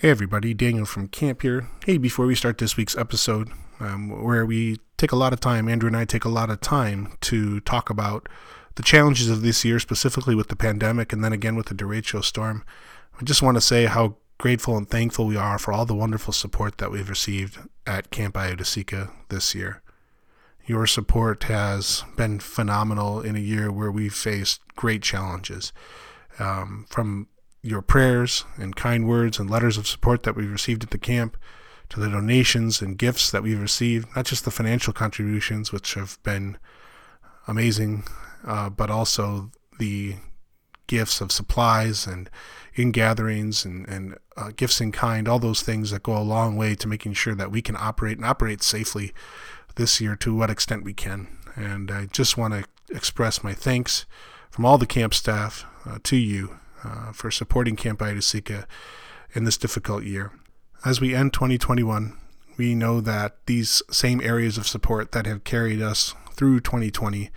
Hey everybody, Daniel from camp here. Hey, before we start this week's episode, um, where we take a lot of time, Andrew and I take a lot of time to talk about the challenges of this year, specifically with the pandemic and then again with the derecho storm. I just want to say how grateful and thankful we are for all the wonderful support that we've received at Camp Io-Dis-E-Ca this year. Your support has been phenomenal in a year where we've faced great challenges. Um, from your prayers and kind words and letters of support that we've received at the camp, to the donations and gifts that we've received, not just the financial contributions, which have been amazing, uh, but also the gifts of supplies and in gatherings and, and uh, gifts in kind, all those things that go a long way to making sure that we can operate and operate safely this year to what extent we can. And I just want to express my thanks from all the camp staff uh, to you uh, for supporting Camp Io-Dis-E-Ca in this difficult year. As we end 2021, we know that these same areas of support that have carried us through 2020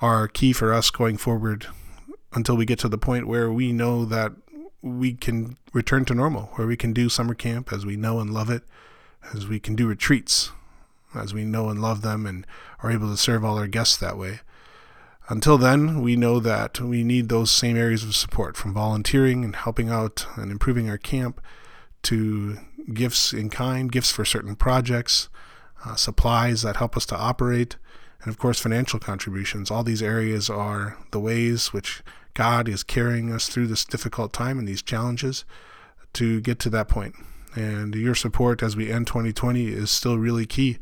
are key for us going forward until we get to the point where we know that we can return to normal, where we can do summer camp as we know and love it, as we can do retreats as we know and love them and are able to serve all our guests that way. Until then, we know that we need those same areas of support from volunteering and helping out and improving our camp to gifts in kind, gifts for certain projects, uh, supplies that help us to operate, and of course, financial contributions. All these areas are the ways which God is carrying us through this difficult time and these challenges to get to that point. And your support as we end 2020 is still really key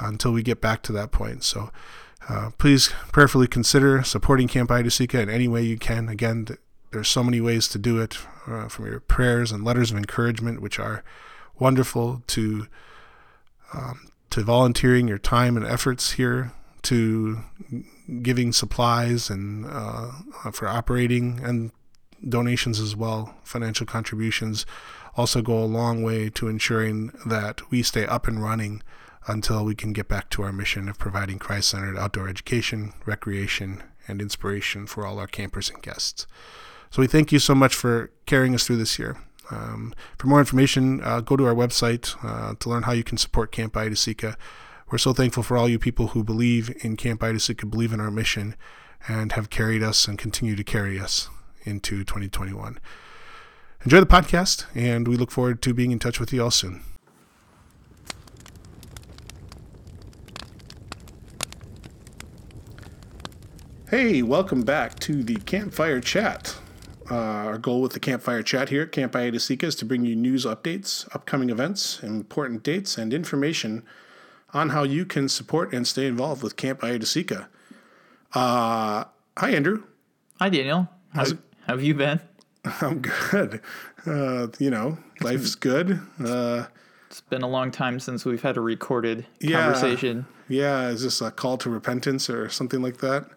until we get back to that point. So uh, please prayerfully consider supporting Camp Io-Dis-E-Ca in any way you can. Again, there's so many ways to do it uh, from your prayers and letters of encouragement, which are wonderful, to um, to volunteering your time and efforts here, to giving supplies and uh, for operating and donations as well, financial contributions also go a long way to ensuring that we stay up and running until we can get back to our mission of providing Christ centered outdoor education, recreation, and inspiration for all our campers and guests. So we thank you so much for carrying us through this year. Um, for more information, uh, go to our website uh, to learn how you can support Camp Io-Dis-E-Ca. We're so thankful for all you people who believe in Camp Io-Dis-E-Ca, believe in our mission, and have carried us and continue to carry us into 2021. Enjoy the podcast, and we look forward to being in touch with you all soon. Hey, welcome back to the Campfire Chat. Uh, our goal with the Campfire Chat here at Camp Io-Dis-E-Ca is to bring you news updates, upcoming events, important dates, and information on how you can support and stay involved with Camp Io-Dis-E-Ca. Uh, hi, Andrew. Hi, Daniel. How have you been? I'm good. Uh, you know, life's good. Uh, it's been a long time since we've had a recorded yeah, conversation. Yeah, is this a call to repentance or something like that?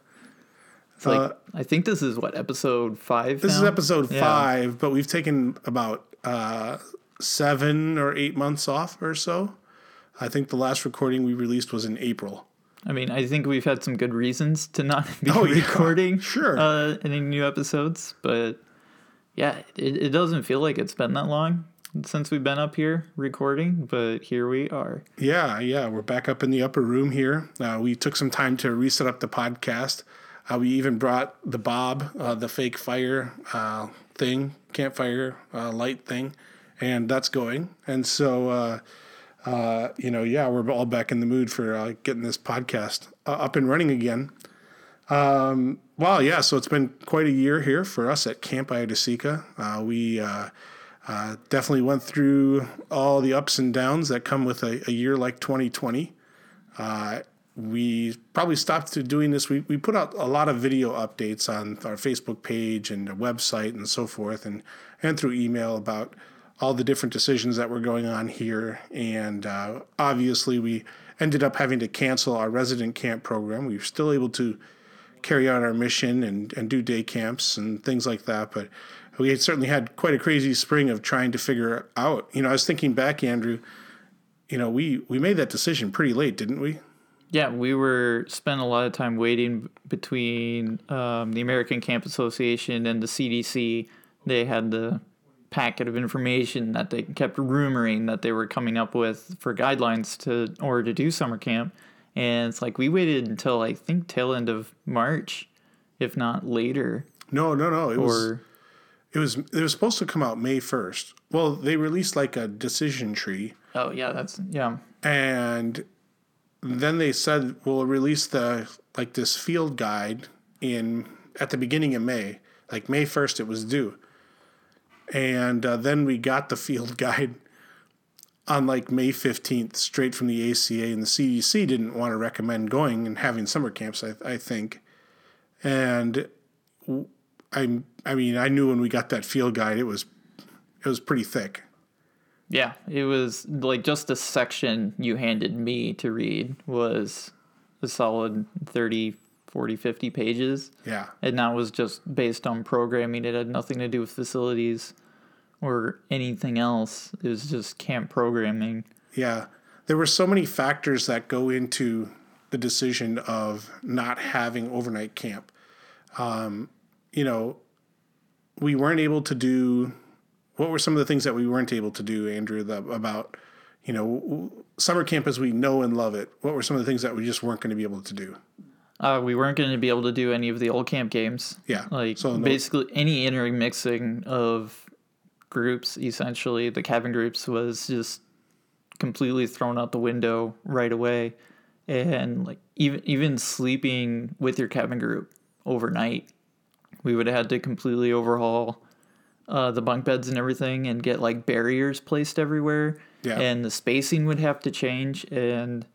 It's like uh, I think this is what episode five. This now? is episode yeah. five, but we've taken about uh, seven or eight months off or so. I think the last recording we released was in April. I mean, I think we've had some good reasons to not be oh, recording yeah. sure uh, any new episodes, but yeah, it, it doesn't feel like it's been that long since we've been up here recording, but here we are. Yeah, yeah, we're back up in the upper room here. Uh, we took some time to reset up the podcast. Uh, we even brought the Bob, uh, the fake fire uh, thing, campfire uh, light thing, and that's going. And so, uh, uh, you know, yeah, we're all back in the mood for getting this podcast up and running again. Um, well, yeah, so it's been quite a year here for us at Camp Io-Dis-E-Ca. we definitely went through all the ups and downs that come with a, a year like 2020 we probably stopped doing this. We, we put out a lot of video updates on our Facebook page and our website and so forth, and, and through email about all the different decisions that were going on here. And uh, obviously, we ended up having to cancel our resident camp program. We were still able to carry out our mission and, and do day camps and things like that, but we had certainly had quite a crazy spring of trying to figure out. You know, I was thinking back, Andrew. You know, we we made that decision pretty late, didn't we? Yeah, we were spent a lot of time waiting between um, the American Camp Association and the CDC. They had the packet of information that they kept rumoring that they were coming up with for guidelines to or to do summer camp. And it's like we waited until I think tail end of March, if not later. No, no, no. It was Or it was it was supposed to come out May first. Well, they released like a decision tree, oh yeah, that's yeah. and then they said we'll release the like this field guide in at the beginning of May. Like May first, it was due, and uh, then we got the field guide on like May fifteenth, straight from the ACA, and the CDC didn't want to recommend going and having summer camps. I, I think, and I I mean I knew when we got that field guide, it was it was pretty thick. Yeah, it was like just the section you handed me to read was a solid 30, 40, 50 pages. Yeah. And that was just based on programming. It had nothing to do with facilities or anything else. It was just camp programming. Yeah. There were so many factors that go into the decision of not having overnight camp. Um, you know, we weren't able to do what were some of the things that we weren't able to do, Andrew, the, about, you know, summer camp as we know and love it. What were some of the things that we just weren't going to be able to do? Uh, we weren't going to be able to do any of the old camp games. Yeah. Like So no- basically any intermixing of groups, essentially, the cabin groups was just completely thrown out the window right away. And like even even sleeping with your cabin group overnight, we would have had to completely overhaul uh, the bunk beds and everything and get like barriers placed everywhere. Yeah. And the spacing would have to change and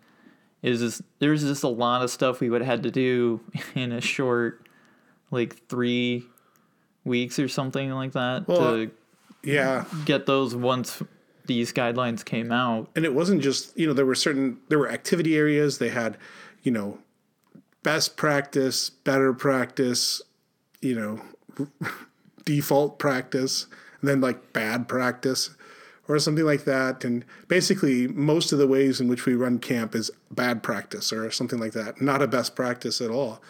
is just there's just a lot of stuff we would have had to do in a short like three weeks or something like that Well, to Yeah. get those once these guidelines came out. and it wasn't just you know there were certain there were activity areas they had you know best practice better practice you know default practice and then like bad practice or something like that. And basically most of the ways in which we run camp is bad practice or something like that not a best practice at all.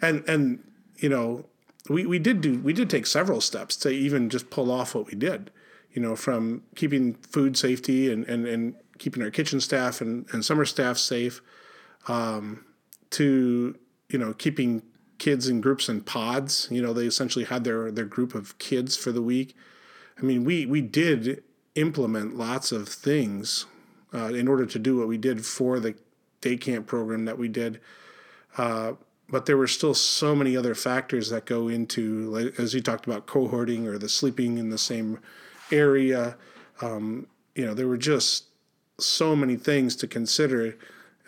And and you know we, we did do we did take several steps to even just pull off what we did you know from keeping food safety and and, and keeping our kitchen staff and, and summer staff safe um, to you know keeping kids in groups and pods. You know they essentially had their their group of kids for the week. I mean we we did implement lots of things uh, in order to do what we did for the day camp program that we did. Uh, but there were still so many other factors that go into like, as you talked about cohorting or the sleeping in the same area. Um, you know there were just so many things to consider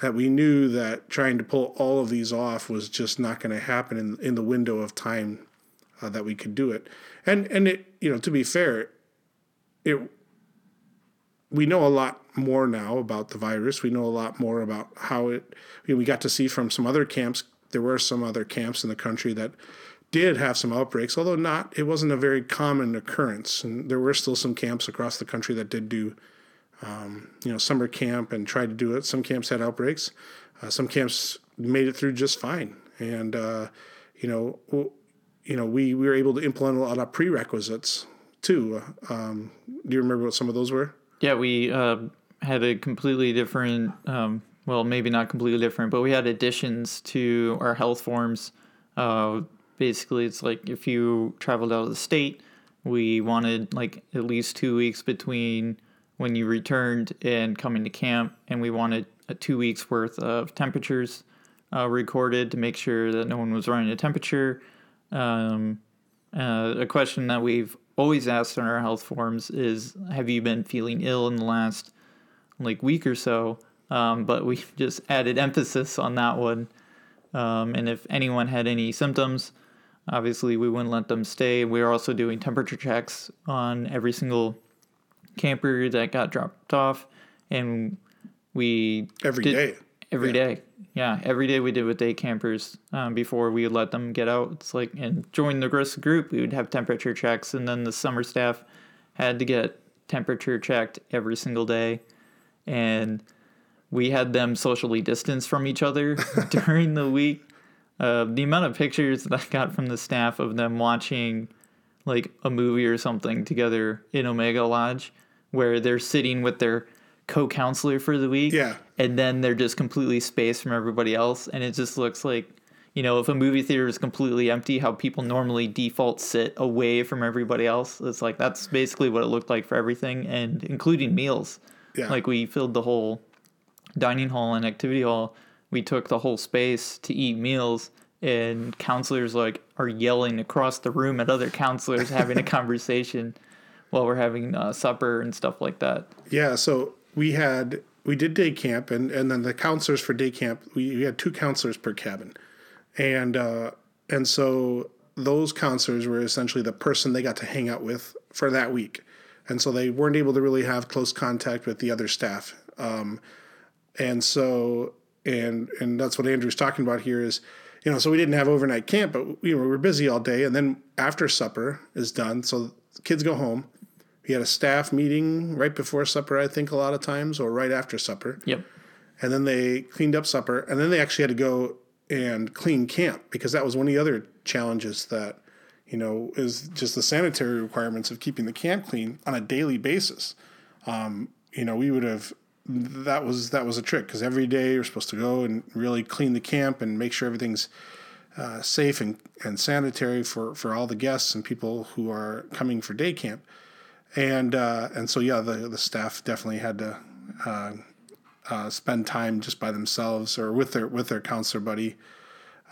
that we knew that trying to pull all of these off was just not going to happen in, in the window of time uh, that we could do it. And and it you know to be fair, it we know a lot more now about the virus. We know a lot more about how it. You know, we got to see from some other camps. There were some other camps in the country that did have some outbreaks, although not. It wasn't a very common occurrence, and there were still some camps across the country that did do you know summer camp and tried to do it. Some camps had outbreaks. Uh, some camps made it through just fine, and uh, you know, you know, we, we were able to implement a lot of prerequisites too. Um, do you remember what some of those were? Yeah, we uh, had a completely different, um, well, maybe not completely different, but we had additions to our health forms. Uh, basically, it's like if you traveled out of the state, we wanted like at least two weeks between when you returned and coming to camp, and we wanted a two weeks worth of temperatures uh, recorded to make sure that no one was running a temperature. Um, uh, a question that we've always asked on our health forms is have you been feeling ill in the last like week or so? Um, but we've just added emphasis on that one. Um, and if anyone had any symptoms obviously we wouldn't let them stay. We are also doing temperature checks on every single camper that got dropped off and we Every did- day. Every day, yeah. Every day we did with day campers um, before we would let them get out. It's like, and join the group, we would have temperature checks, and then the summer staff had to get temperature checked every single day. And we had them socially distanced from each other during the week. Uh, the amount of pictures that I got from the staff of them watching like a movie or something together in Omega Lodge, where they're sitting with their co-counselor for the week, Yeah. and then they're just completely spaced from everybody else, and it just looks like. You know, if a movie theater is completely empty, how people normally default sit away from everybody else. It's like that's basically what it looked like for everything, and including meals. Yeah. Like we filled the whole dining hall and activity hall. We took the whole space to eat meals, and counselors like are yelling across the room at other counselors having a conversation while we're having uh, supper and stuff like that. Yeah, so we had we did day camp, and and then the counselors for day camp we, we had two counselors per cabin, and uh, and so those counselors were essentially the person they got to hang out with for that week, and so they weren't able to really have close contact with the other staff, um, and so and and that's what Andrew's talking about here is. You know, so we didn't have overnight camp, but we were busy all day, and then after supper is done, so kids go home. We had a staff meeting right before supper, I think, a lot of times, or right after supper. Yep. And then they cleaned up supper. And then they actually had to go and clean camp because that was one of the other challenges that, you know, is just the sanitary requirements of keeping the camp clean on a daily basis. Um, you know, we would have, that was, that was a trick because every day you're supposed to go and really clean the camp and make sure everything's uh, safe and, and sanitary for, for all the guests and people who are coming for day camp and uh, and so yeah, the the staff definitely had to uh, uh, spend time just by themselves or with their with their counselor buddy.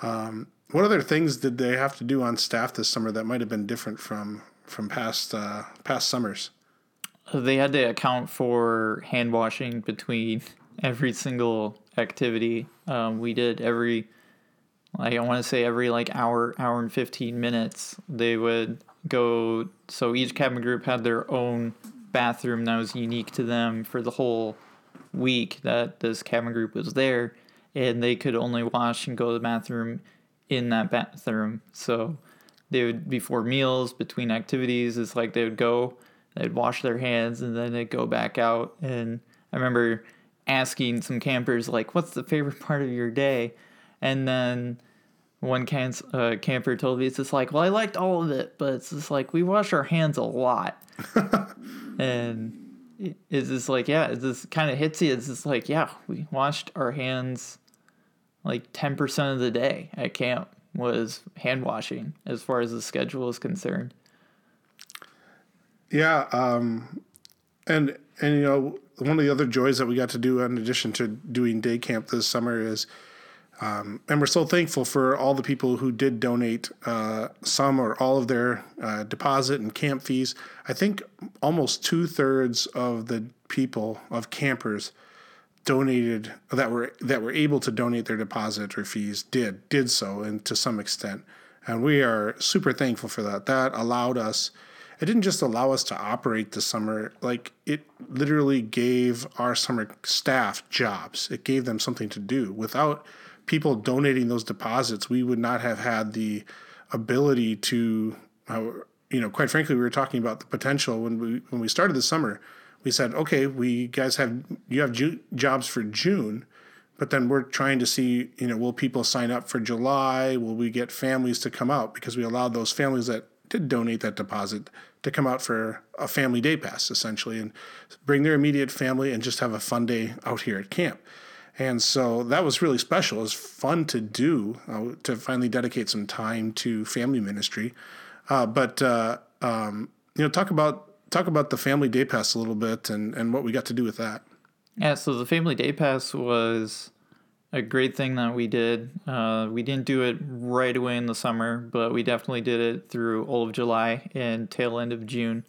Um, what other things did they have to do on staff this summer that might have been different from from past uh, past summers? They had to account for hand washing between every single activity. Um, we did every, like, I want to say every like hour, hour and 15 minutes. They would go, so each cabin group had their own bathroom that was unique to them for the whole week that this cabin group was there. And they could only wash and go to the bathroom in that bathroom. So they would, before meals, between activities, it's like they would go they'd wash their hands and then they'd go back out and i remember asking some campers like what's the favorite part of your day and then one uh, camper told me it's just like well i liked all of it but it's just like we wash our hands a lot. And it's just like yeah it just kind of hits you. It's just like yeah we washed our hands like 10% of the day at camp was hand washing as far as the schedule is concerned. Yeah, um, and and you know one of the other joys that we got to do in addition to doing day camp this summer is, um, and we're so thankful for all the people who did donate uh, some or all of their uh, deposit and camp fees. I think almost two thirds of the people of campers donated that were that were able to donate their deposit or fees did did so and to some extent. And we are super thankful for that. That allowed us it didn't just allow us to operate this summer like it literally gave our summer staff jobs. It gave them something to do without people donating those deposits we would not have had the ability to uh, you know quite frankly we were talking about the potential when we when we started the summer we said, okay, we guys have you have Ju- jobs for June, but then we're trying to see, you know, will people sign up for July? Will we get families to come out because we allowed those families that did donate that deposit to come out for a family day pass essentially and bring their immediate family and just have a fun day out here at camp. And so that was really special. It was fun to do uh, to finally dedicate some time to family ministry. Uh, but uh, um, you know, talk about talk about the family day pass a little bit and, and what we got to do with that. Yeah, so the family day pass was a great thing that we did. Uh, we didn't do it right away in the summer, but we definitely did it through all of July and tail end of June.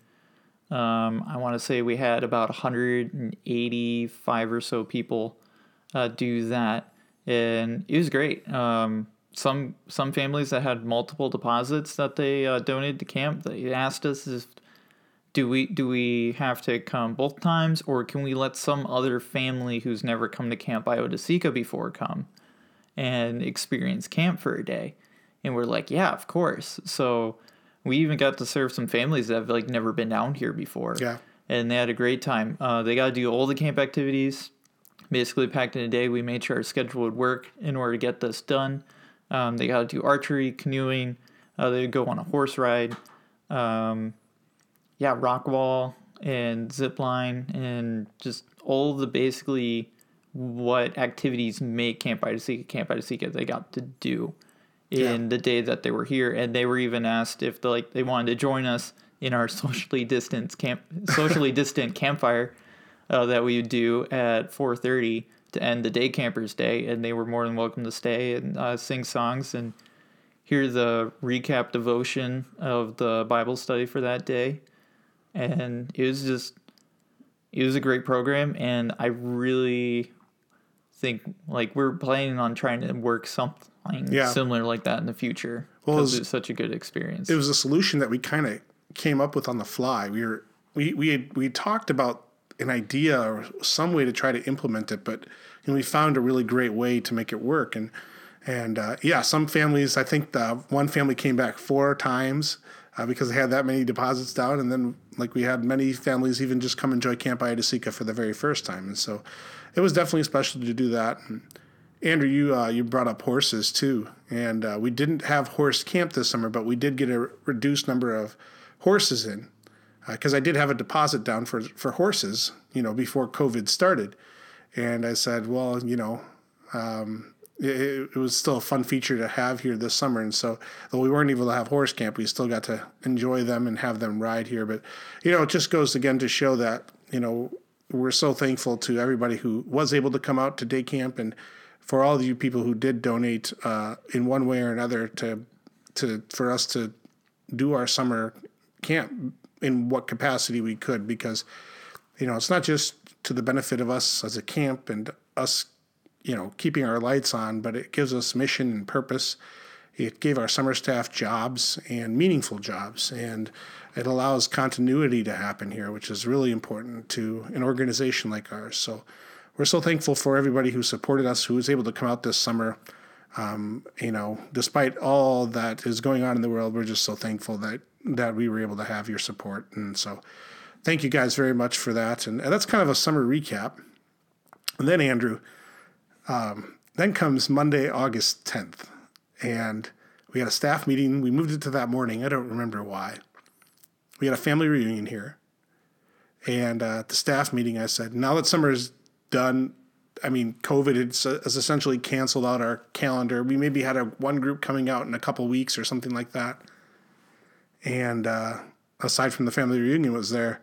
Um, I want to say we had about 185 or so people uh, do that, and it was great. Um, some some families that had multiple deposits that they uh, donated to camp, they asked us if do we do we have to come both times or can we let some other family who's never come to camp Io-Dis-E-Ca before come and experience camp for a day? And we're like yeah of course. So we even got to serve some families that have like never been down here before. Yeah. and they had a great time. Uh, they got to do all the camp activities basically packed in a day we made sure our schedule would work in order to get this done. Um, they got to do archery canoeing uh, they go on a horse ride um, yeah, rock wall and zip line and just all the basically what activities make Camp Io-Dis-E-Ca Camp Io-Dis-E-Ca they got to do in Yeah. the day that they were here, and they were even asked if they like they wanted to join us in our socially distant camp socially distant campfire uh, that we would do at 4:30 to end the day campers day, and they were more than welcome to stay and uh, sing songs and hear the recap devotion of the Bible study for that day, and it was just it was a great program, and I really think like we're planning on trying to work something Yeah. similar like that in the future Well, because it's- it was such a good experience. it was a solution that we kind of came up with on the fly. We were we we had we talked about an idea or some way to try to implement it, but you know, we found a really great way to make it work. And and uh, yeah, some families. I think the one family came back four times uh, because they had that many deposits down, and then like we had many families even just come enjoy Camp Io-Dis-E-Ca for the very first time, and so it was definitely special to do that. And, Andrew, you uh, you brought up horses too, and uh, we didn't have horse camp this summer, but we did get a reduced number of horses in because I did have a deposit down for for horses, you know, before COVID started, and I said, well, you know, um, it, it was still a fun feature to have here this summer, and so though we weren't able to have horse camp, we still got to enjoy them and have them ride here. But you know, it just goes again to show that you know we're so thankful to everybody who was able to come out to day camp and for all of you people who did donate uh, in one way or another to to for us to do our summer camp in what capacity we could because you know it's not just to the benefit of us as a camp and us you know keeping our lights on but it gives us mission and purpose it gave our summer staff jobs and meaningful jobs and it allows continuity to happen here which is really important to an organization like ours so we're so thankful for everybody who supported us, who was able to come out this summer. Um, you know, despite all that is going on in the world, we're just so thankful that that we were able to have your support, and so thank you guys very much for that. And, and that's kind of a summer recap. And then Andrew, um, then comes Monday, August tenth, and we had a staff meeting. We moved it to that morning. I don't remember why. We had a family reunion here. And uh, at the staff meeting, I said, now that summer is done. I mean, COVID has essentially canceled out our calendar. We maybe had a one group coming out in a couple weeks or something like that. And uh, aside from the family reunion was there,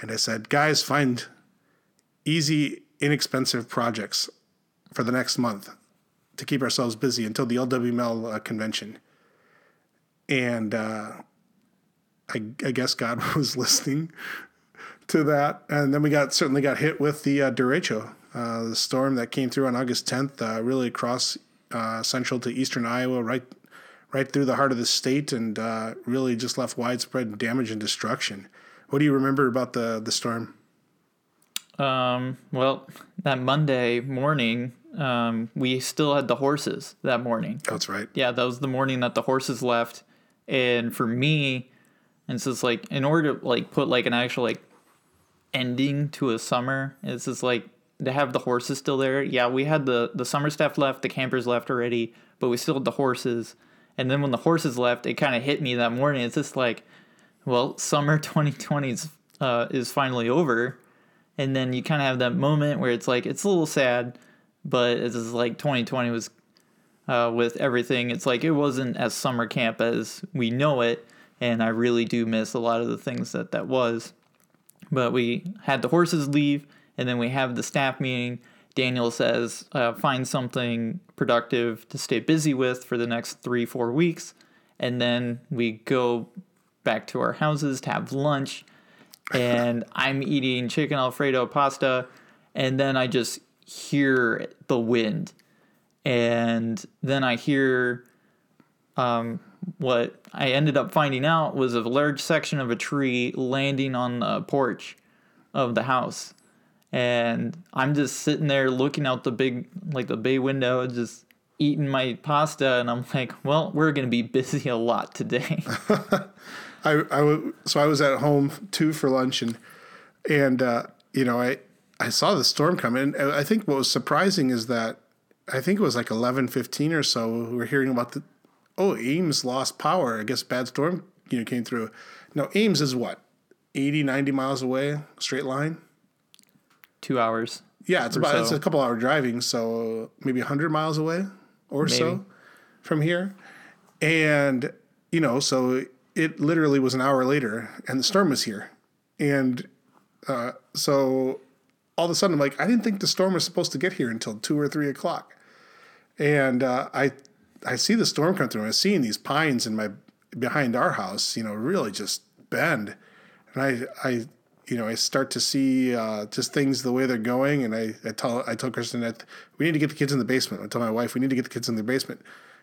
and I said, guys, find easy, inexpensive projects for the next month to keep ourselves busy until the LWML uh, convention. And uh, I, I guess God was listening to that, and then we got certainly got hit with the uh, derecho, uh, the storm that came through on August 10th, uh, really across uh, central to eastern Iowa, right right through the heart of the state, and uh, really just left widespread damage and destruction. What do you remember about the the storm? Um, well, that Monday morning, um, we still had the horses that morning. That's right. Yeah, that was the morning that the horses left. And for me, and so it's like in order to like put like an actual like ending to a summer, it's just like to have the horses still there. Yeah, we had the the summer staff left, the campers left already, but we still had the horses. And then when the horses left, it kind of hit me that morning. It's just like, well, summer 2020 is uh, is finally over, and then you kind of have that moment where it's like it's a little sad, but it's like 2020 was uh, with everything. It's like it wasn't as summer camp as we know it, and I really do miss a lot of the things that that was. But we had the horses leave, and then we have the staff meeting. Daniel says, uh, find something productive to stay busy with for the next three, four weeks. And then we go back to our houses to have lunch. And I'm eating chicken Alfredo pasta. And then I just hear the wind. And then I hear um, what I ended up finding out was a large section of a tree landing on the porch of the house. And I'm just sitting there looking out the big, like the bay window, just eating my pasta. And I'm like, well, we're going to be busy a lot today. I, I w- so I was at home too for lunch and and uh, you know I I saw the storm come And I think what was surprising is that I think it was like eleven fifteen or so. We were hearing about the oh Ames lost power. I guess bad storm you know came through. Now Ames is what 80, 90 miles away, straight line. Two hours. Yeah, it's about it's a couple hour driving, so maybe hundred miles away or Maybe. so from here. And you know, so it literally was an hour later, and the storm was here, and uh, so all of a sudden I'm like, I didn't think the storm was supposed to get here until two or three o'clock, and uh, I I see the storm come through. and I'm seeing these pines in my behind our house, you know, really just bend, and I I you know I start to see uh, just things the way they're going, and I I tell I tell Kristen that we need to get the kids in the basement. I tell my wife we need to get the kids in the basement,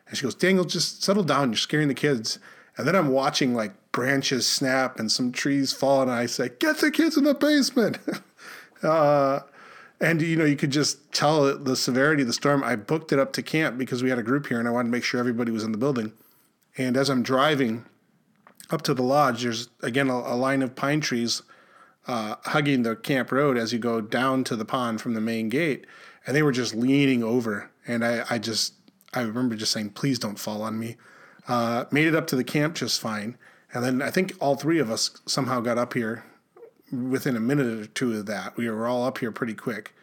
and she goes, Daniel, just settle down. You're scaring the kids. And then I'm watching like branches snap and some trees fall, and I say, "Get the kids in the basement." uh, and you know, you could just tell the severity of the storm. I booked it up to camp because we had a group here, and I wanted to make sure everybody was in the building. And as I'm driving up to the lodge, there's again a, a line of pine trees uh, hugging the camp road as you go down to the pond from the main gate, and they were just leaning over. And I, I just, I remember just saying, "Please don't fall on me." Uh, made it up to the camp just fine, and then I think all three of us somehow got up here within a minute or two of that. We were all up here pretty quick,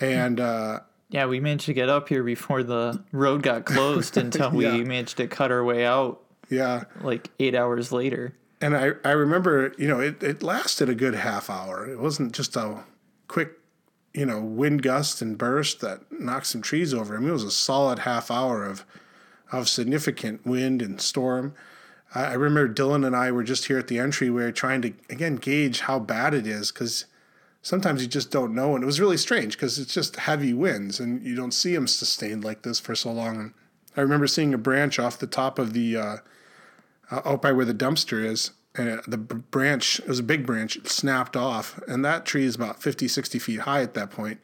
and uh, Yeah, we managed to get up here before the road got closed until we Yeah. managed to cut our way out yeah. like eight hours later. And I, I remember, you know, it, it lasted a good half hour. It wasn't just a quick, you know, wind gust and burst that knocked some trees over. I mean, it was a solid half hour of, of significant wind and storm. I, I remember Dylan and I were just here at the entryway trying to, again, gauge how bad it is because sometimes you just don't know. And it was really strange because it's just heavy winds and you don't see them sustained like this for so long. And I remember seeing a branch off the top of the, uh, uh, out by where the dumpster is. And the branch, it was a big branch, it snapped off. And that tree is about 50, 60 feet high at that point.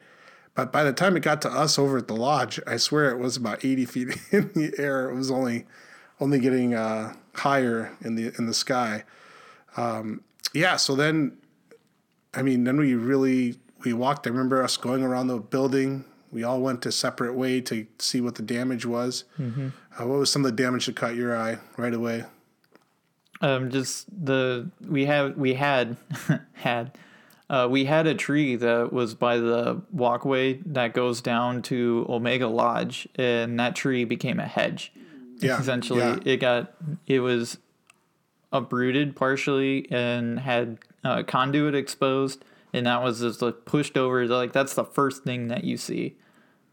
But by the time it got to us over at the lodge, I swear it was about 80 feet in the air. It was only only getting uh, higher in the in the sky. Um, yeah, so then, I mean, then we really we walked. I remember us going around the building. We all went a separate way to see what the damage was. Uh, what was some of the damage that caught your eye right away? Um, just the we have we had had uh, we had a tree that was by the walkway that goes down to Omega Lodge, and that tree became a hedge. Yeah, essentially, yeah. it got it was uprooted partially and had uh, conduit exposed, and that was just like pushed over. Like that's the first thing that you see,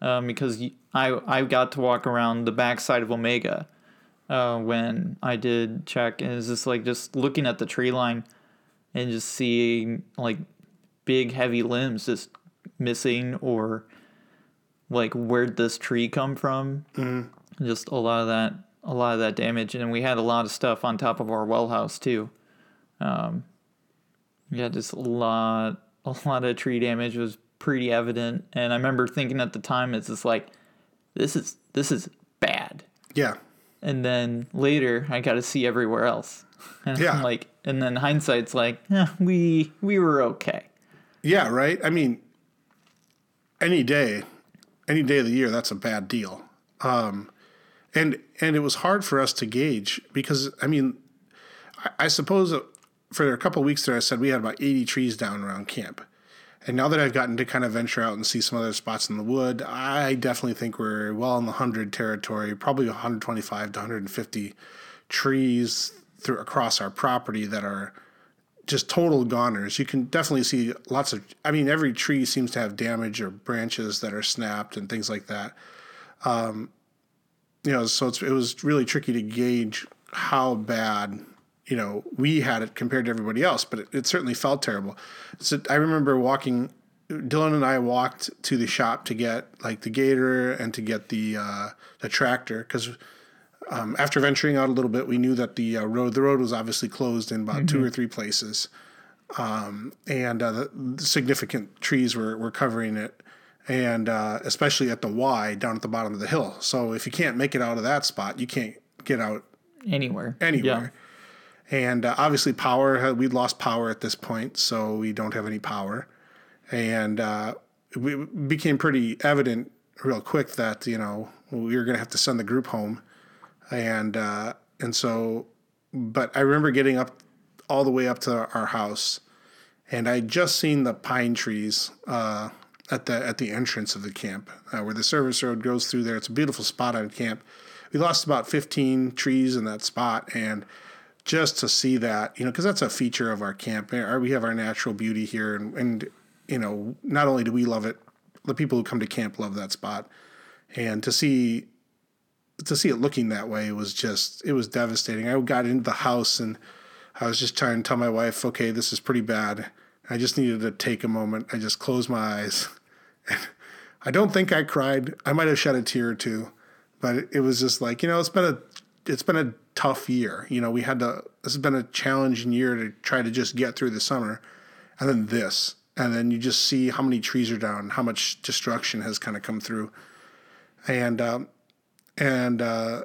um, because I I got to walk around the backside of Omega uh, when I did check, and it's just like just looking at the tree line and just seeing like big heavy limbs just missing or like where'd this tree come from? Just a lot of that a lot of that damage. And we had a lot of stuff on top of our well house too. Um yeah just a lot a lot of tree damage was pretty evident. And i remember thinking at the time it's just like this is this is bad. Yeah, and then later I got to see everywhere else. And Yeah. I'm like, and then hindsight's like, eh, we we were okay. yeah, right. I mean, any day, any day of the year, that's a bad deal. Um, and and it was hard for us to gauge because I mean, I, I suppose for a couple of weeks there, I said we had about eighty trees down around camp. And now that I've gotten to kind of venture out and see some other spots in the wood, I definitely think we're well in the 100 territory, probably 125 to 150 trees through across our property that are just total goners. You can definitely see lots of I mean every tree seems to have damage or branches that are snapped and things like that. Um, you know, so it was really tricky to gauge how bad you know we had it compared to everybody else, but it, it certainly felt terrible. So I remember walking. Dylan and I walked to the shop to get like the gator and to get the uh, the tractor because um, after venturing out a little bit, we knew that the uh, road the road was obviously closed in about two or three places, um, and uh, the, the significant trees were were covering it, and uh, especially at the Y down at the bottom of the hill. So if you can't make it out of that spot, you can't get out Anywhere. anywhere. And uh, obviously, power we'd lost power at this point, so we don't have any power. And uh, it became pretty evident real quick that you know we were going to have to send the group home, and uh, and so but I remember getting up all the way up to our house, and I just seen the pine trees uh, at the at the entrance of the camp uh, where the service road goes through there. It's a beautiful spot on camp. We lost about 15 trees in that spot, and just to see that, you know, because that's a feature of our camp. Eh, we have our natural beauty here, and, and you know, not only do we love it, the people who come to camp love that spot, and to see to see it looking that way was just it was devastating. I got into the house and I was just trying to tell my wife, okay, this is pretty bad. I just needed to take a moment. I just closed my eyes. I don't think I cried. I might have shed a tear or two, but it was just like, you know, it's been a it's been a tough year. You know, we had to this has been a challenging year to try to just get through the summer. And then this. And then you just see how many trees are down, how much destruction has kind of come through. And um, and uh,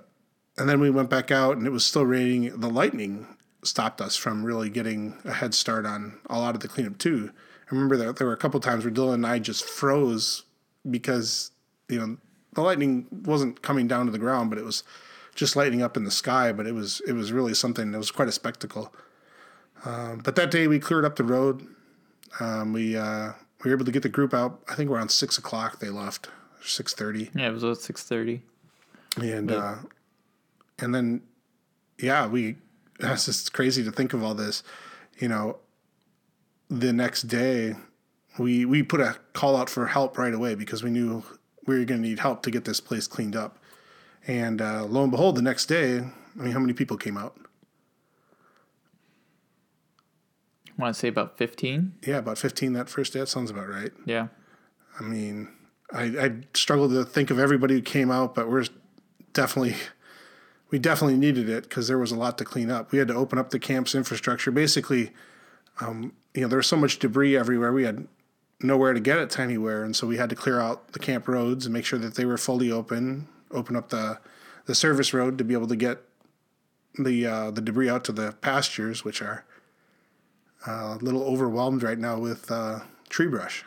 and then we went back out and it was still raining. The lightning stopped us from really getting a head start on a lot of the cleanup too. I remember that there were a couple times where Dylan and I just froze because you know the lightning wasn't coming down to the ground, but it was just lighting up in the sky. But it was it was really something. It was quite a spectacle. Um, but that day we cleared up the road. Um, we uh, we were able to get the group out. I think around six o'clock they left, six thirty. Yeah, it was about six thirty. And uh, and then yeah, we That's just crazy to think of all this. You know, the next day, we we put a call out for help right away because we knew we were going to need help to get this place cleaned up. And uh, lo and behold, the next day, I mean, how many people came out? I want to say about fifteen. Yeah, about fifteen that first day. That sounds about right. Yeah. I mean, I, I struggled to think of everybody who came out, but we're definitely we definitely needed it because there was a lot to clean up. We had to open up the camp's infrastructure. Basically, um, you know, there was so much debris everywhere. We had nowhere to get it anywhere, and so we had to clear out the camp roads and make sure that they were fully open. Open up the the service road to be able to get the uh, the debris out to the pastures, which are uh, a little overwhelmed right now with uh, tree brush.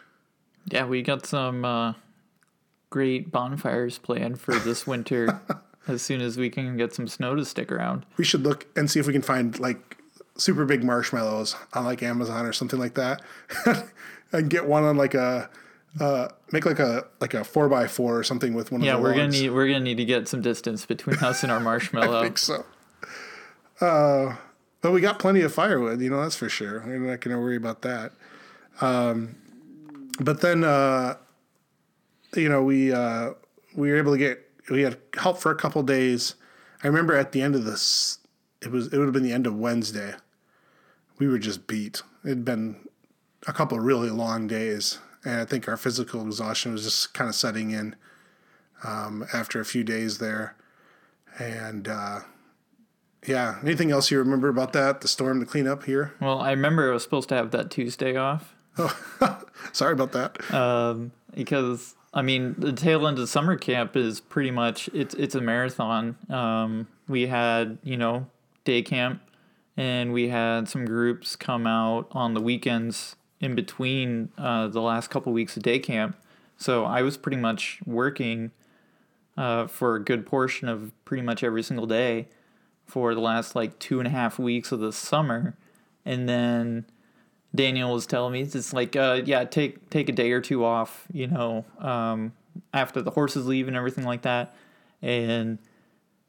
Yeah, we got some uh, great bonfires planned for this winter. as soon as we can get some snow to stick around. We should look and see if we can find like super big marshmallows on like Amazon or something like that, and get one on like a uh, make like a like a four by four or something with one. Yeah, of the we're logs. gonna need we're gonna need to get some distance between us and our marshmallow. I think so. Uh, but we got plenty of firewood, you know that's for sure. We're not gonna worry about that. Um, but then, uh, you know, we uh, we were able to get we had help for a couple days. I remember at the end of this, it was it would have been the end of Wednesday. We were just beat. It had been a couple really long days, and I think our physical exhaustion was just kind of setting in um, after a few days there. And uh, yeah, anything else you remember about that? The storm, the cleanup here. Well, I remember I was supposed to have that Tuesday off. Oh, sorry about that. Um, because I mean, the tail end of summer camp is pretty much it's it's a marathon. Um, we had you know day camp, and we had some groups come out on the weekends in between uh, the last couple weeks of day camp. So I was pretty much working uh, for a good portion of pretty much every single day for the last like two and a half weeks of the summer, and then Daniel was telling me it's like uh, yeah take take a day or two off you know um, after the horses leave and everything like that. And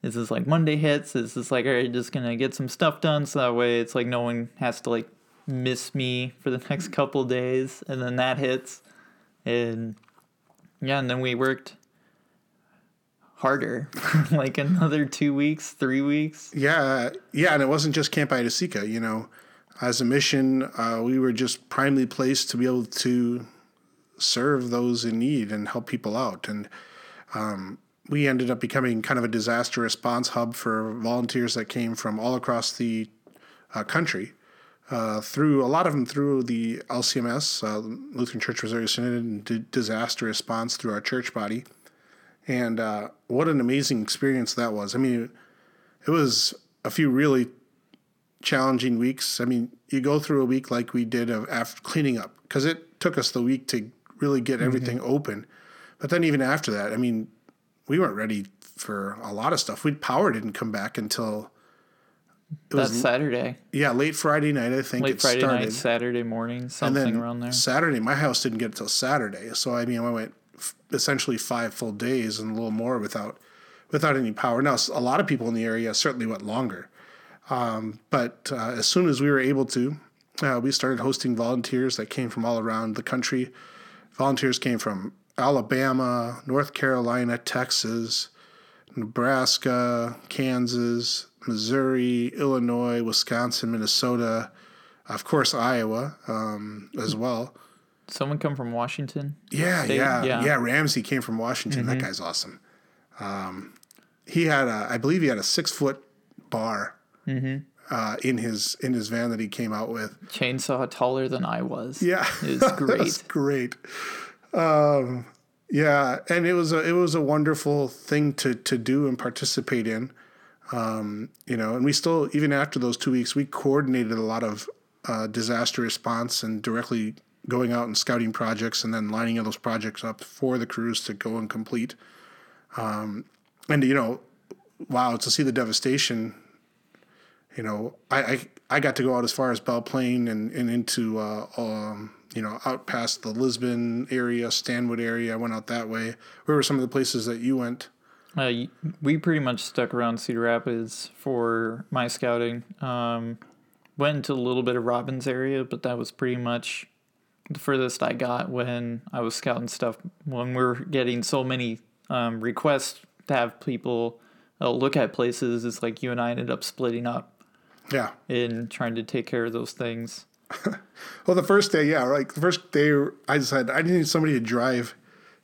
this is like Monday hits. This is like all right just gonna get some stuff done so that way it's like no one has to like miss me for the next couple days and then that hits and yeah and then we worked harder like another two weeks three weeks Yeah, yeah, and it wasn't just Camp Io-Dis-E-Ca. You know, as a mission, uh, we were just primely placed to be able to serve those in need and help people out. And um, we ended up becoming kind of a disaster response hub for volunteers that came from all across the uh, country. Uh, through a lot of them through the LCMS, uh, Lutheran Church Missouri Synod, and d- disaster response through our church body. And uh, what an amazing experience that was. I mean, it was a few really challenging weeks. I mean, you go through a week like we did of after cleaning up because it took us the week to really get everything open. But then even after that, I mean, we weren't ready for a lot of stuff. We power didn't come back until it That's was Saturday. yeah late Friday night. I think Late it Friday started. night, Saturday morning, and something then around there. Saturday, my house didn't get it till Saturday. So I mean, I went f- essentially five full days and a little more without without any power. Now, a lot of people in the area certainly went longer, um, but uh, as soon as we were able to, uh, we started hosting volunteers that came from all around the country. Volunteers came from Alabama, North Carolina, Texas, Nebraska, Kansas, Missouri, Illinois, Wisconsin, Minnesota, of course, Iowa um, as well. Someone come from Washington. Yeah, yeah, yeah. Mm-hmm. yeah, Ramsey came from Washington. That guy's awesome. Um, he had a, I believe he had a six foot bar Mm-hmm. uh, in his in his van that he came out with. Chainsaw taller than I was. Yeah, It's That's great. great. Um, yeah, and it was a it was a wonderful thing to to do and participate in. Um, you know, and we still even after those two weeks, we coordinated a lot of uh, disaster response and directly going out and scouting projects and then lining those projects up for the crews to go and complete. Um, and you know, wow, to see the devastation you know, I, I I got to go out as far as Belle Plaine and, and into uh, um, you know out past the Lisbon area, Stanwood area. I went out that way. Where were some of the places that you went? Uh, we pretty much stuck around Cedar Rapids for my scouting. Um, went into a little bit of Robins area, but that was pretty much the furthest I got when I was scouting stuff. When we're getting so many um, requests to have people uh, look at places, it's like you and I ended up splitting up Yeah. in trying to take care of those things. Well, the first day, yeah, like the first day, I decided I needed somebody to drive.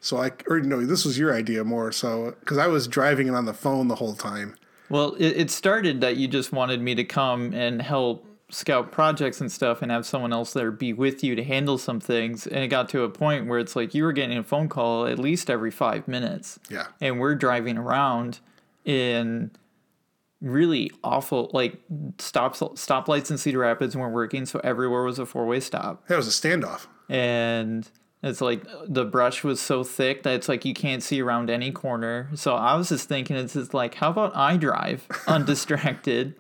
So I, or no, this was your idea more. So because I was driving and on the phone the whole time. Well, it, it started that you just wanted me to come and help scout projects and stuff and have someone else there be with you to handle some things. And it got to a point where it's like you were getting a phone call at least every five minutes. Yeah. And we're driving around in really awful, like stop stoplights in Cedar Rapids weren't working. So everywhere was a four way stop. That was a standoff. And it's like the brush was so thick that it's like you can't see around any corner. So I was just thinking, it's just like, how about I drive undistracted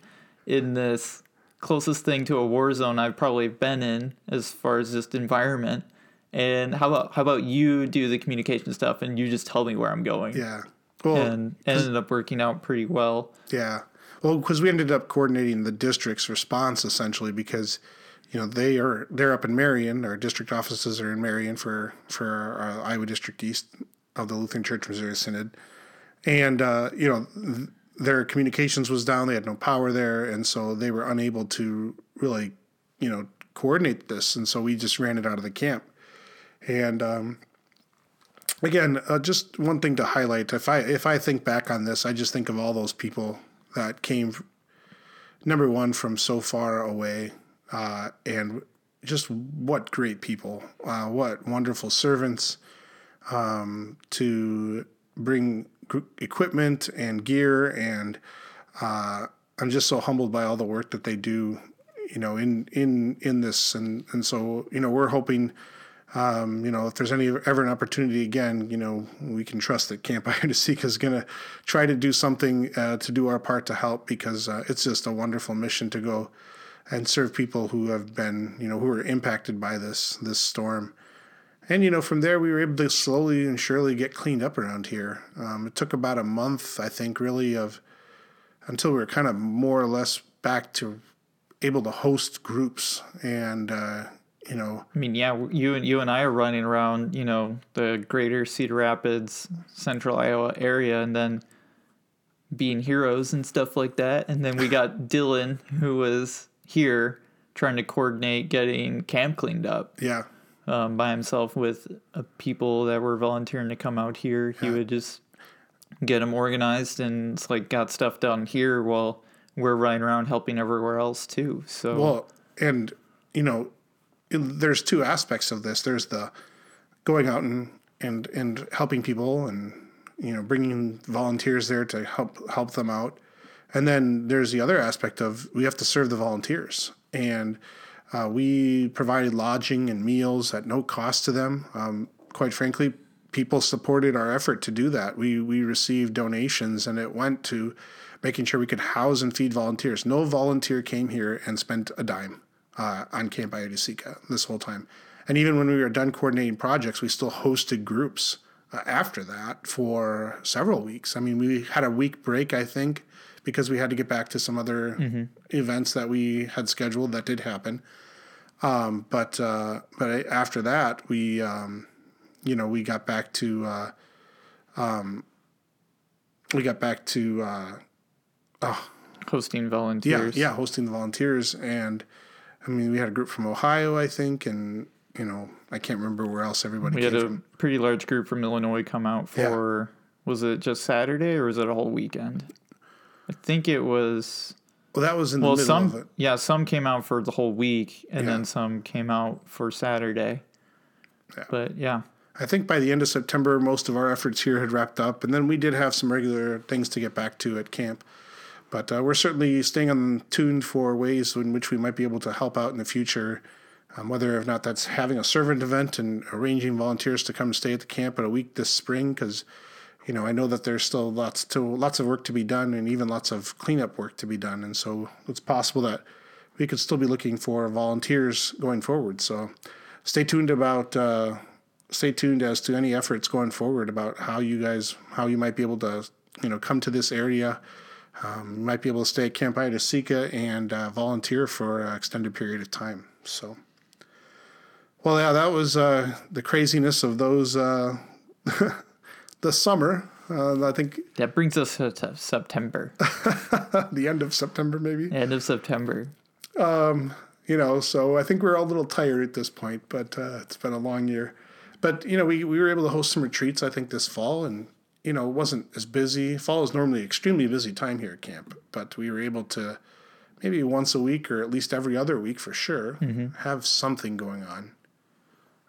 in this closest thing to a war zone I've probably been in as far as just environment. And how about how about you do the communication stuff and you just tell me where I'm going? Yeah. Well, And ended up working out pretty well. Yeah. Well, because we ended up coordinating the district's response essentially because, you know, they are they're up in Marion. Our district offices are in Marion for for our Iowa District East of the Lutheran Church Missouri Synod, and uh, you know th- their communications was down. They had no power there, and so they were unable to really, you know, coordinate this. And so we just ran it out of the camp. And um, again, uh, just one thing to highlight. If I if I think back on this, I just think of all those people that came, number one, from so far away, uh, and just what great people, uh, what wonderful servants um, to bring equipment and gear, and uh, I'm just so humbled by all the work that they do, you know, in in in this, and and so you know we're hoping. Um, you know, if there's any ever an opportunity again, you know, we can trust that Camp Seek is going to try to do something uh, to do our part to help because uh, it's just a wonderful mission to go and serve people who have been, you know, who are impacted by this this storm. And you know, from there we were able to slowly and surely get cleaned up around here. Um, it took about a month, I think, really of until we were kind of more or less back to able to host groups and uh, you know I mean, yeah, you and you and I are running around, you know, the greater Cedar Rapids, Central Iowa area, and then being heroes and stuff like that. And then we got Dylan, who was here trying to coordinate getting camp cleaned up yeah um, by himself with uh, people that were volunteering to come out here. He would just get them organized and it's like got stuff done here while we're running around helping everywhere else too. So Well, and you know, there's two aspects of this. There's the going out and and and helping people, and you know, bringing volunteers there to help help them out. And then there's the other aspect of we have to serve the volunteers, and uh, we provided lodging and meals at no cost to them. Um, quite frankly, people supported our effort to do that. We we received donations, and it went to making sure we could house and feed volunteers. No volunteer came here and spent a dime uh, on Camp Io-Dis-E-Ca this whole time. And even when we were done coordinating projects, we still hosted groups uh, after that for several weeks. I mean, we had a week break, I think, because we had to get back to some other mm-hmm. events that we had scheduled that did happen. Um, but uh, but after that, we um, you know we got back to uh, um, we got back to uh, oh, hosting volunteers. Yeah, yeah, hosting the volunteers, and I mean we had a group from Ohio, I think, and you know I can't remember where else everybody. We had a from. pretty large group from Illinois come out for. Yeah. Was it just Saturday or was it a whole weekend? I think it was. Well, that was in well, the middle some, of it. Yeah, some came out for the whole week, and yeah. then some came out for Saturday. Yeah. But yeah. I think by the end of September, most of our efforts here had wrapped up, and then we did have some regular things to get back to at camp. But uh, we're certainly staying on tuned for ways in which we might be able to help out in the future, um, whether or not that's having a servant event and arranging volunteers to come stay at the camp in a week this spring, because you know, I know that there's still lots to lots of work to be done, and even lots of cleanup work to be done, and so it's possible that we could still be looking for volunteers going forward. So, stay tuned about uh, stay tuned as to any efforts going forward about how you guys how you might be able to you know come to this area. Um, you might be able to stay at Camp Io-Dis-E-Ca and uh, volunteer for an extended period of time. So, well, yeah, that was uh, the craziness of those uh, the summer. Uh, I think that brings us to September. the end of September, maybe. End of September. Um, you know, so I think we're all a little tired at this point, but uh, it's been a long year. But you know, we we were able to host some retreats. I think this fall, and you know, it wasn't as busy. Fall is normally extremely busy time here at camp, but we were able to maybe once a week or at least every other week for sure mm-hmm. have something going on.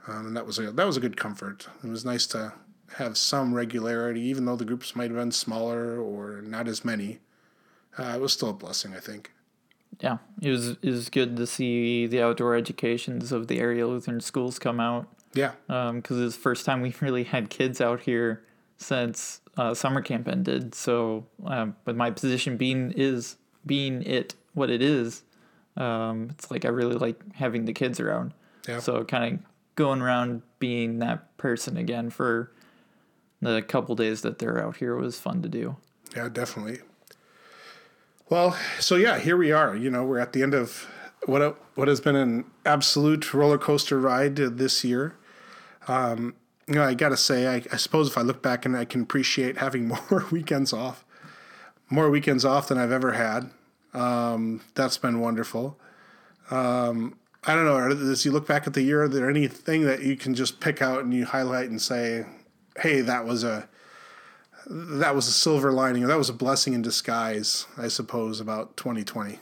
Um, and that was a that was a good comfort. It was nice to have some regularity, even though the groups might have been smaller or not as many. Uh, it was still a blessing, I think. Yeah, it was it was good to see the outdoor educations of the area Lutheran schools come out. Yeah, because um, it's the first time we really had kids out here since uh, summer camp ended. So, um, with my position being is being it what it is, um, it's like I really like having the kids around. Yeah. So kind of going around being that person again for the couple days that they're out here was fun to do. Yeah, definitely. Well, so yeah, here we are. You know, we're at the end of what what has been an absolute roller coaster ride this year. Um, you know, I gotta say, I, I, suppose if I look back and I can appreciate having more weekends off, more weekends off than I've ever had. Um, that's been wonderful. Um, I don't know. As you look back at the year, are there anything that you can just pick out and you highlight and say, hey, that was a that was a silver lining, or that was a blessing in disguise, I suppose, about 2020.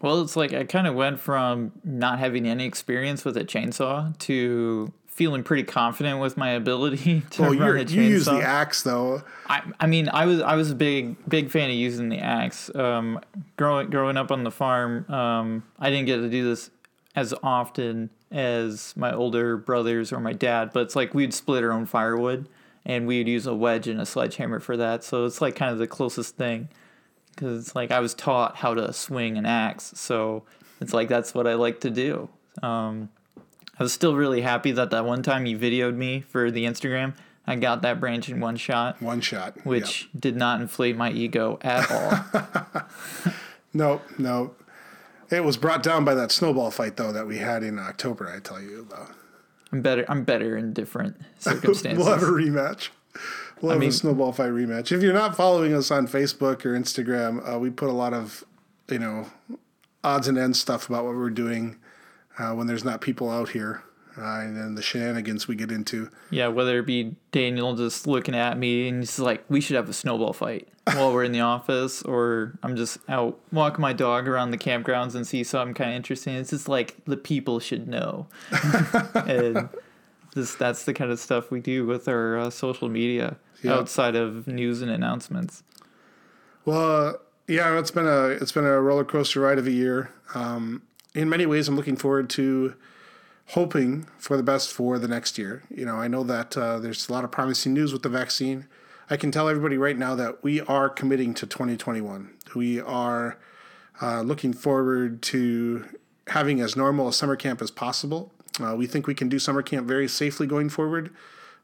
Well, it's like I kind of went from not having any experience with a chainsaw to feeling pretty confident with my ability to well, run a chainsaw. You use the axe though. I, I mean, I was I was a big big fan of using the axe. Um, growing growing up on the farm, um, I didn't get to do this as often as my older brothers or my dad, but it's like we'd split our own firewood and we'd use a wedge and a sledgehammer for that. So it's like kind of the closest thing because it's like I was taught how to swing an axe, so it's like that's what I like to do. Um, I was still really happy that that one time you videoed me for the Instagram. I got that branch in one shot. One shot, which yep. did not inflate my ego at all. no, no. It was brought down by that snowball fight though that we had in October. I tell you about. I'm better. I'm better in different circumstances. we'll have a rematch. We'll have I mean, a snowball fight rematch. If you're not following us on Facebook or Instagram, uh, we put a lot of, you know, odds and ends stuff about what we're doing uh, when there's not people out here uh, and then the shenanigans we get into. Yeah, whether it be Daniel just looking at me and he's like, "We should have a snowball fight." while we're in the office, or I'm just out walking my dog around the campgrounds and see something kind of interesting. It's just like the people should know, and this that's the kind of stuff we do with our uh, social media outside of news and announcements. Well, uh, yeah, it's been a it's been a roller coaster ride of a year. Um, in many ways, I'm looking forward to hoping for the best for the next year. You know, I know that uh, there's a lot of promising news with the vaccine. I can tell everybody right now that we are committing to 2021. We are uh, looking forward to having as normal a summer camp as possible. Uh, we think we can do summer camp very safely going forward.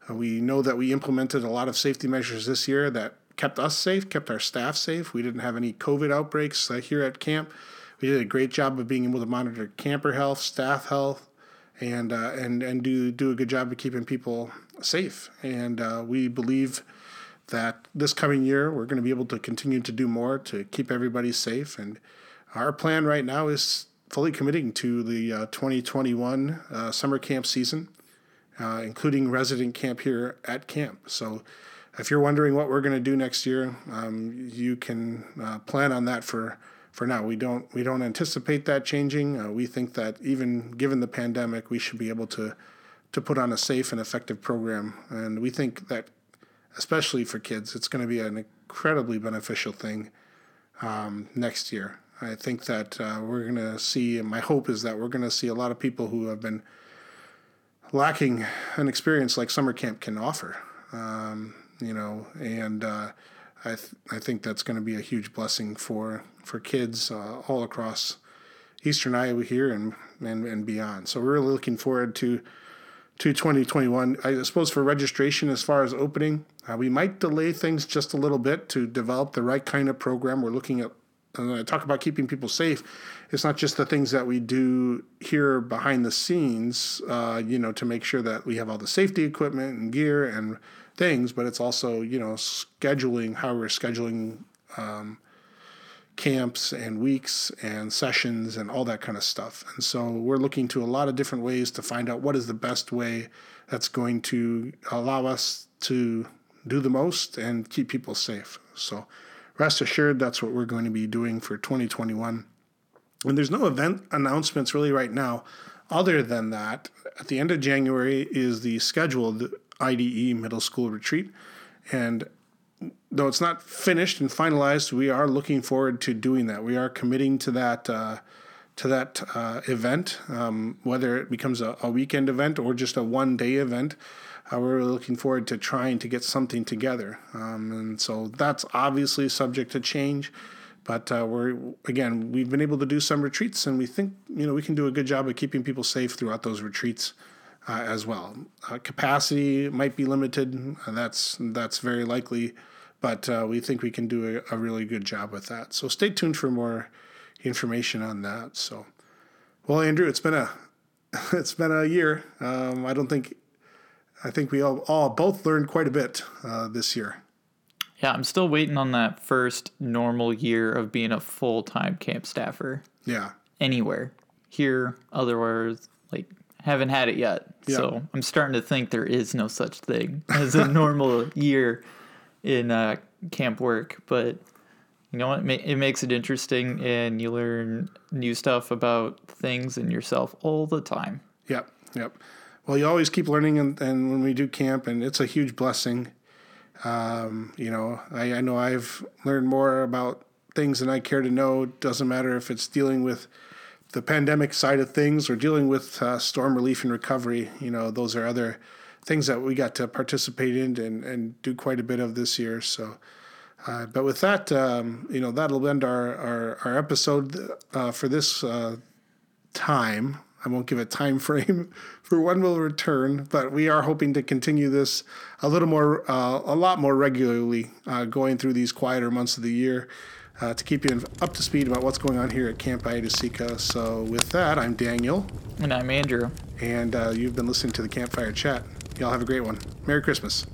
Uh, we know that we implemented a lot of safety measures this year that kept us safe, kept our staff safe. We didn't have any COVID outbreaks uh, here at camp. We did a great job of being able to monitor camper health, staff health, and uh, and and do do a good job of keeping people safe. And uh, we believe that this coming year we're going to be able to continue to do more to keep everybody safe. And our plan right now is fully committing to the uh, 2021 uh, summer camp season, uh, including resident camp here at camp. So. If you're wondering what we're going to do next year, um, you can uh, plan on that for for now. We don't we don't anticipate that changing. Uh, we think that even given the pandemic, we should be able to to put on a safe and effective program. And we think that, especially for kids, it's going to be an incredibly beneficial thing um, next year. I think that uh, we're going to see. My hope is that we're going to see a lot of people who have been lacking an experience like summer camp can offer. Um, you know, and uh, I th- I think that's going to be a huge blessing for for kids uh, all across Eastern Iowa here and, and and beyond. So we're really looking forward to to 2021. I suppose for registration, as far as opening, uh, we might delay things just a little bit to develop the right kind of program. We're looking at and I talk about keeping people safe. It's not just the things that we do here behind the scenes, uh, you know, to make sure that we have all the safety equipment and gear and things, but it's also you know scheduling how we're scheduling um, camps and weeks and sessions and all that kind of stuff. And so we're looking to a lot of different ways to find out what is the best way that's going to allow us to do the most and keep people safe. So rest assured that's what we're going to be doing for 2021. And there's no event announcements really right now other than that at the end of January is the scheduled IDE middle school retreat. And though it's not finished and finalized, we are looking forward to doing that. We are committing to that uh, to that uh, event, um, whether it becomes a, a, weekend event or just a one day event. Uh, we're looking forward to trying to get something together, um, and so that's obviously subject to change. But uh, we're again, we've been able to do some retreats, and we think you know we can do a good job of keeping people safe throughout those retreats uh, as well. Uh, capacity might be limited. That's that's very likely, but uh, we think we can do a, a, really good job with that. So stay tuned for more information on that. So, well, Andrew, it's been a it's been a year. Um, I don't think I think we all, all both learned quite a bit uh, this year. Yeah, I'm still waiting on that first normal year of being a full time camp staffer. Yeah. Anywhere. Here, otherwise, like haven't had it yet. Yeah. So I'm starting to think there is no such thing as a normal year in uh, camp work. But you know what? It makes it interesting, and you learn new stuff about things and yourself all the time. Yep, yep. Well, you always keep learning, and, and when we do camp, and it's a huge blessing. Um, you know, I, I know I've learned more about things than I care to know. Doesn't matter if it's dealing with the pandemic side of things or dealing with uh, storm relief and recovery. You know, those are other things that we got to participate in and, and do quite a bit of this year. So, uh, but with that, um, you know, that'll end our, our, our episode uh, for this uh, time. I won't give a time frame for when we'll return, but we are hoping to continue this a little more, uh, a lot more regularly, uh, going through these quieter months of the year uh, to keep you up to speed about what's going on here at Camp Io-Dis-E-Ca. So, with that, I'm Daniel. And I'm Andrew. And uh, you've been listening to the Campfire Chat. Y'all have a great one. Merry Christmas.